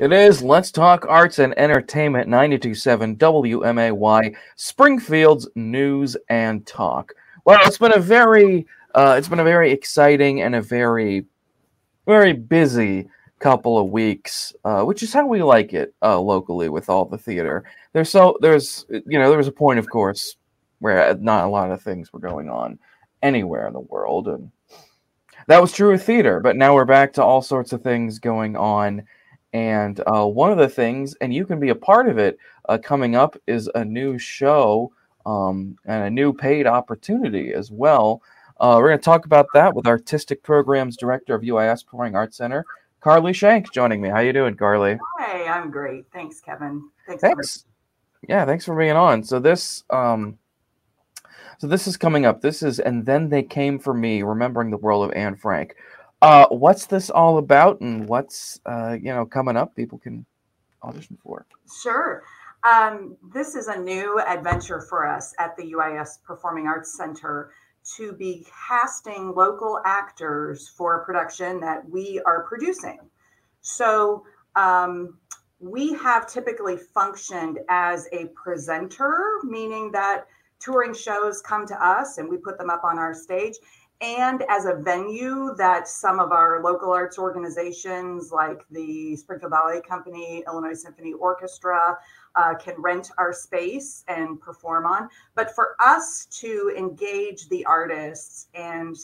It is Let's Talk Arts and Entertainment 927 WMAY, Springfield's News and Talk. Well, it's been a very uh, it's been a very exciting and a very very busy couple of weeks, uh, which is how we like it uh, locally with all the theater. There's so there's you know there was a point, of course, where not a lot of things were going on anywhere in the world, and that was true of theater. But now we're back to all sorts of things going on and uh, one of the things, and you can be a part of it, uh, coming up is a new show um, and a new paid opportunity as well. Uh, we're going to talk about that with Artistic Programs Director of UIS Performing Arts Center, Carly Shank, joining me. How you doing, Carly? Hey, I'm great. Thanks, Kevin. Thanks. thanks. yeah, thanks for being on. So this, um, so this is coming up. This is, and then they came for me, remembering the world of Anne Frank. Uh, what's this all about, and what's uh, you know coming up? People can audition for. Sure. Um, this is a new adventure for us at the UIS Performing Arts Center to be casting local actors for a production that we are producing. So um, we have typically functioned as a presenter, meaning that touring shows come to us and we put them up on our stage and as a venue that some of our local arts organizations like the Springfield Ballet Company, Illinois Symphony Orchestra uh, can rent our space and perform on. But for us to engage the artists and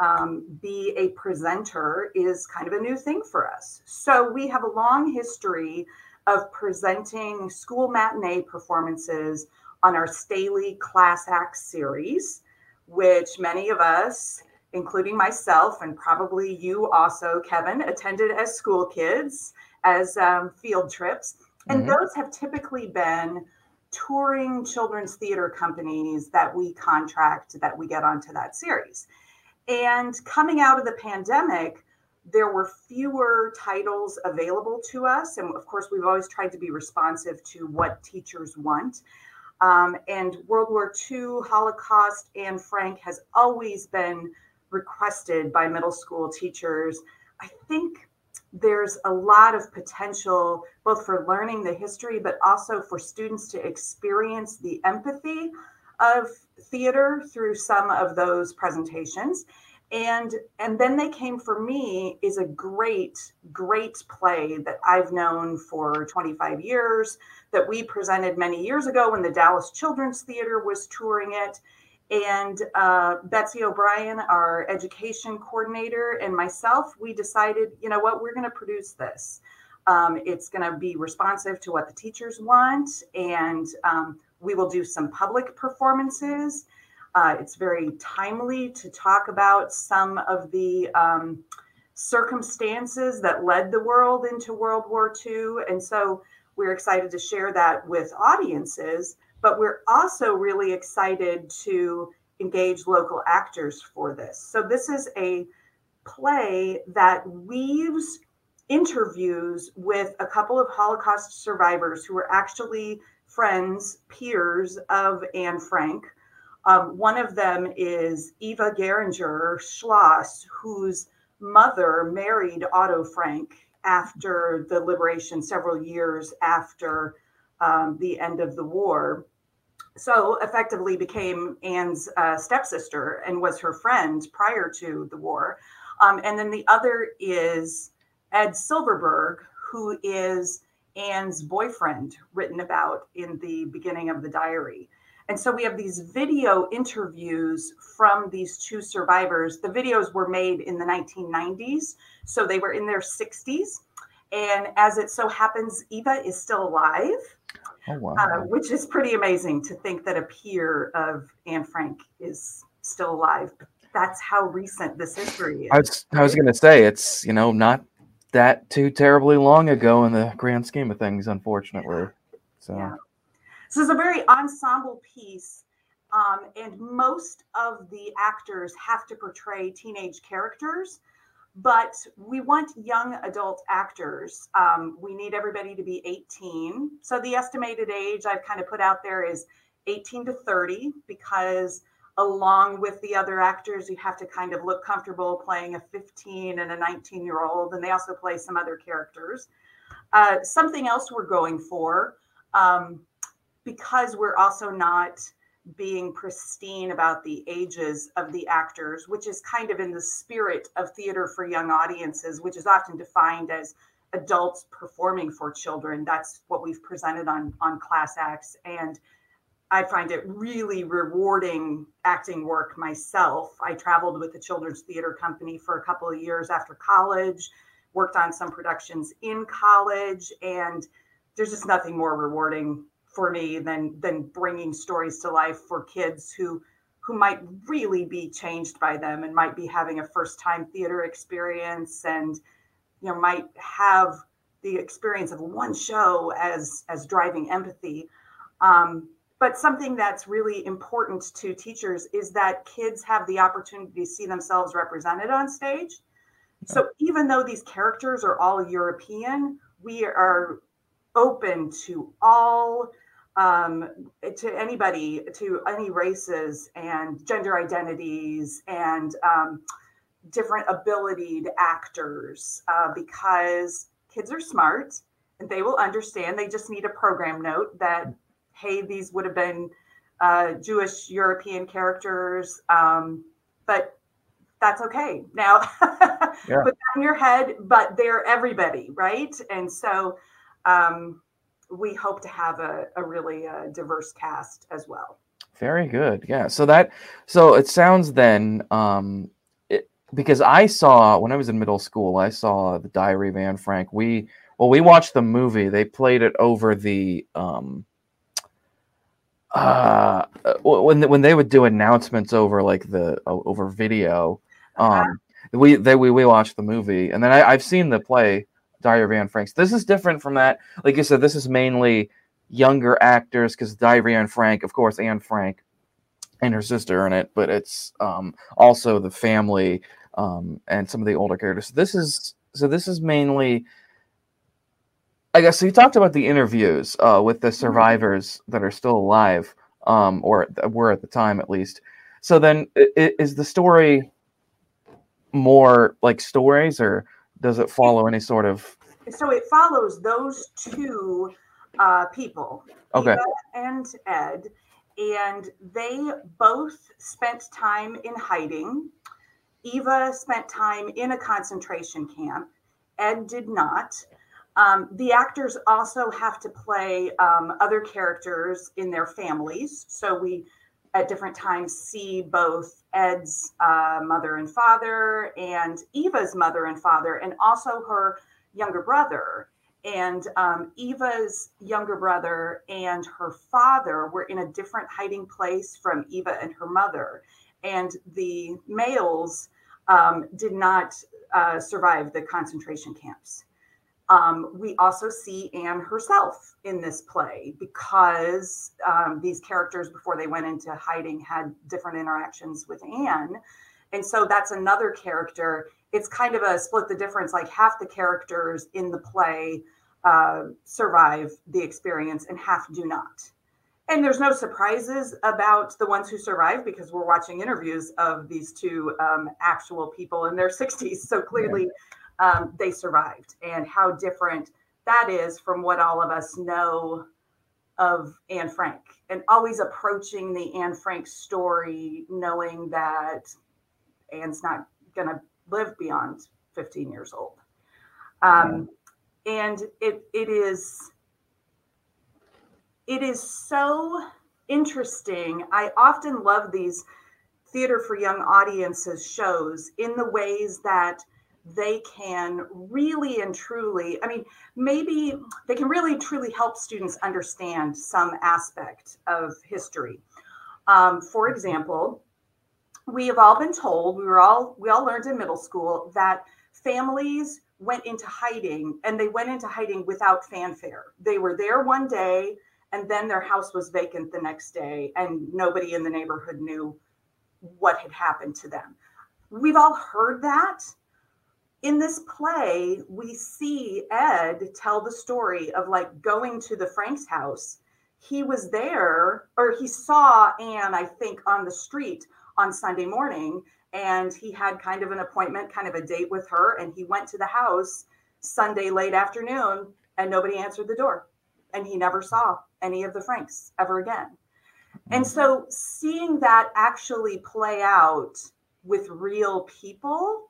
um, be a presenter is kind of a new thing for us. So we have a long history of presenting school matinee performances on our Staley Class Act series which many of us, including myself and probably you also, Kevin, attended as school kids as um, field trips. And mm-hmm. those have typically been touring children's theater companies that we contract that we get onto that series. And coming out of the pandemic, there were fewer titles available to us. And of course, we've always tried to be responsive to what teachers want. Um, and World War II, Holocaust, Anne Frank has always been requested by middle school teachers. I think there's a lot of potential both for learning the history, but also for students to experience the empathy of theater through some of those presentations and and then they came for me is a great great play that i've known for 25 years that we presented many years ago when the dallas children's theater was touring it. And uh, betsy o'brien our education coordinator and myself we decided you know what we're going to produce this. Um, it's going to be responsive to what the teachers want and um, we will do some public performances. Uh, it's very timely to talk about some of the um, circumstances that led the world into World War II. And so we're excited to share that with audiences, but we're also really excited to engage local actors for this. So this is a play that weaves interviews with a couple of Holocaust survivors who were actually friends, peers of Anne Frank. Um, one of them is Eva Geiringer Schloss, whose mother married Otto Frank after the liberation, several years after um, the end of the war. So effectively became Anne's uh, stepsister and was her friend prior to the war. Um, and then the other is Ed Silverberg, who is Anne's boyfriend, written about in the beginning of the diary. And so we have these video interviews from these two survivors. The videos were made in the 1990s, so they were in their 60s. And as it so happens, Eva is still alive, oh, wow. uh, which is pretty amazing to think that a peer of Anne Frank is still alive. That's how recent this history is. I was, I was going to say, it's, you know, not that too terribly long ago in the grand scheme of things, unfortunately. So. Yeah. This is a very ensemble piece, um, and most of the actors have to portray teenage characters, but we want young adult actors. Um, we need everybody to be 18. So the estimated age I've kind of put out there is 18 to 30 because along with the other actors you have to kind of look comfortable playing a 15 and a 19 year old and they also play some other characters Uh, something else we're going for, um, because we're also not being pristine about the ages of the actors, which is kind of in the spirit of theater for young audiences, which is often defined as adults performing for children. That's what we've presented on on class acts, and I find it really rewarding acting work myself. I traveled with the Children's Theater Company for a couple of years after college, worked on some productions in college, and there's just nothing more rewarding for me than than bringing stories to life for kids who who might really be changed by them and might be having a first time theater experience and you know might have the experience of one show as as driving empathy. Um, but something that's really important to teachers is that kids have the opportunity to see themselves represented on stage. So even though these characters are all european we are open to all um, to anybody to any races and gender identities and um, different abilitied actors uh, because kids are smart and they will understand. They just need a program note that, hey, these would have been uh, Jewish European characters, um, but that's okay. Now, yeah. put that in your head, but they're everybody, right? And so um, we hope to have a, a really uh, diverse cast as well. Very good. Yeah. So that, so it sounds then, um, because I saw when I was in middle school, I saw the Diary of Anne Frank. We well, we watched the movie. They played it over the um uh when when they would do announcements over like the over video. Uh-huh. Um, we they we, we watched the movie, and then I, I've seen the play Diary of Anne Frank. This is different from that. Like you said, this is mainly younger actors because Diary of Anne Frank, of course, Anne Frank and her sister in it, but it's um, also the family um, and some of the older characters. So This is so. This is mainly, I guess. So you talked about the interviews uh, with the mm-hmm. survivors that are still alive, um, or were at the time at least. So then, is the story more like stories, or does it follow any sort of? So it follows those two uh, people, okay. Eva and Ed, and they both spent time in hiding Eva spent time in a concentration camp. Ed did not. Um, the actors also have to play um, other characters in their families. So we, at different times, see both Ed's uh, mother and father and Eva's mother and father, and also her younger brother. And um, Eva's younger brother and her father were in a different hiding place from Eva and her mother and the males um, did not uh, survive the concentration camps. Um, we also see Anne herself in this play because um, these characters, before they went into hiding, had different interactions with Anne. And so that's another character. It's kind of a split the difference, like half the characters in the play uh, survive the experience and half do not and there's no surprises about the ones who survive because we're watching interviews of these two um, actual people in their 60s so clearly um, they survived and how different that is from what all of us know of anne frank and always approaching the anne frank story knowing that anne's not going to live beyond 15 years old um, and it it is it is so interesting. I often love these theater for young audiences shows in the ways that they can really and truly, I mean, maybe they can really truly help students understand some aspect of history. Um, for example, we have all been told, we were all, we all learned in middle school that families went into hiding and they went into hiding without fanfare. They were there one day, and then their house was vacant the next day and nobody in the neighborhood knew what had happened to them we've all heard that in this play we see ed tell the story of like going to the frank's house he was there or he saw anne i think on the street on sunday morning and he had kind of an appointment kind of a date with her and he went to the house sunday late afternoon and nobody answered the door. And he never saw any of the Franks ever again. And so seeing that actually play out with real people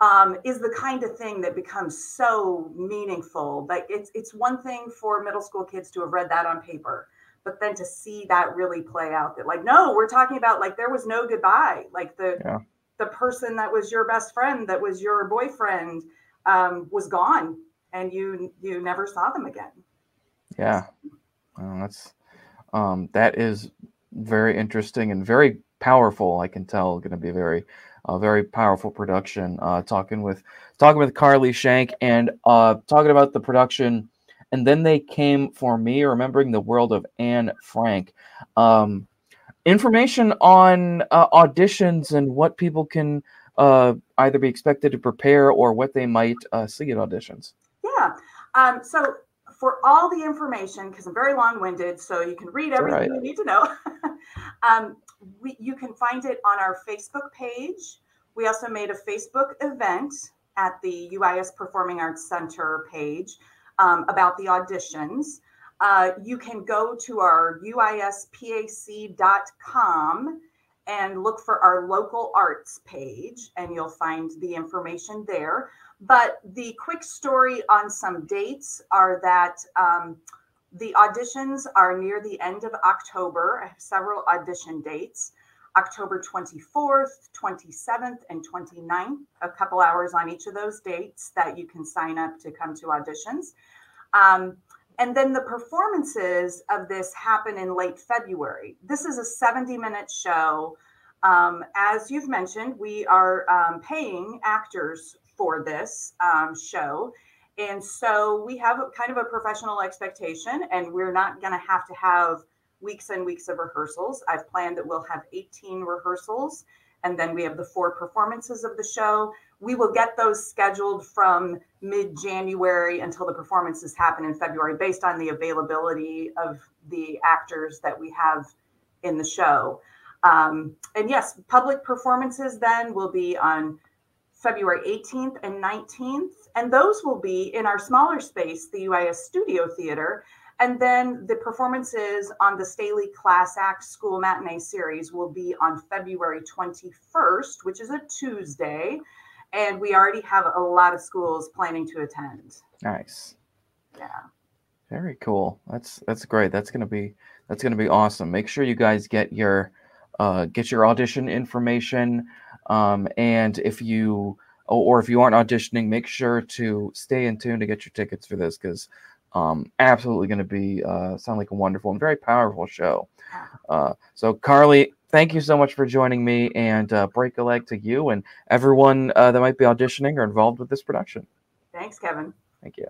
um, is the kind of thing that becomes so meaningful. Like it's it's one thing for middle school kids to have read that on paper, but then to see that really play out. That like, no, we're talking about like there was no goodbye. Like the yeah. the person that was your best friend, that was your boyfriend, um, was gone, and you you never saw them again. Yeah, well, that's um, that is very interesting and very powerful. I can tell going to be very a very powerful production. Uh, talking with talking with Carly Shank and uh, talking about the production, and then they came for me, remembering the world of Anne Frank. Um, information on uh, auditions and what people can uh, either be expected to prepare or what they might uh, see at auditions. Yeah. Um, so for all the information, because I'm very long-winded, so you can read everything right. you need to know. um, we, you can find it on our Facebook page. We also made a Facebook event at the UIS Performing Arts Center page um, about the auditions. Uh, you can go to our uispac.com and look for our local arts page, and you'll find the information there. But the quick story on some dates are that um, the auditions are near the end of October. I have several audition dates. October 24th, 27th, and 29th, a couple hours on each of those dates that you can sign up to come to auditions. Um, and then the performances of this happen in late February. This is a 70 minute show. Um, as you've mentioned, we are um, paying actors for this um, show. And so we have a, kind of a professional expectation, and we're not going to have to have weeks and weeks of rehearsals. I've planned that we'll have 18 rehearsals, and then we have the four performances of the show. We will get those scheduled from mid January until the performances happen in February, based on the availability of the actors that we have in the show. Um, and yes, public performances then will be on February 18th and 19th. And those will be in our smaller space, the UIS Studio Theater. And then the performances on the Staley Class Act School Matinee Series will be on February 21st, which is a Tuesday. And we already have a lot of schools planning to attend. Nice. Yeah. Very cool. That's that's great. That's gonna be that's gonna be awesome. Make sure you guys get your uh, get your audition information. Um, and if you or if you aren't auditioning, make sure to stay in tune to get your tickets for this because um, absolutely going to be uh, sound like a wonderful and very powerful show. Uh, so Carly, thank you so much for joining me and uh, break a leg to you and everyone uh, that might be auditioning or involved with this production. Thanks, Kevin. Thank you.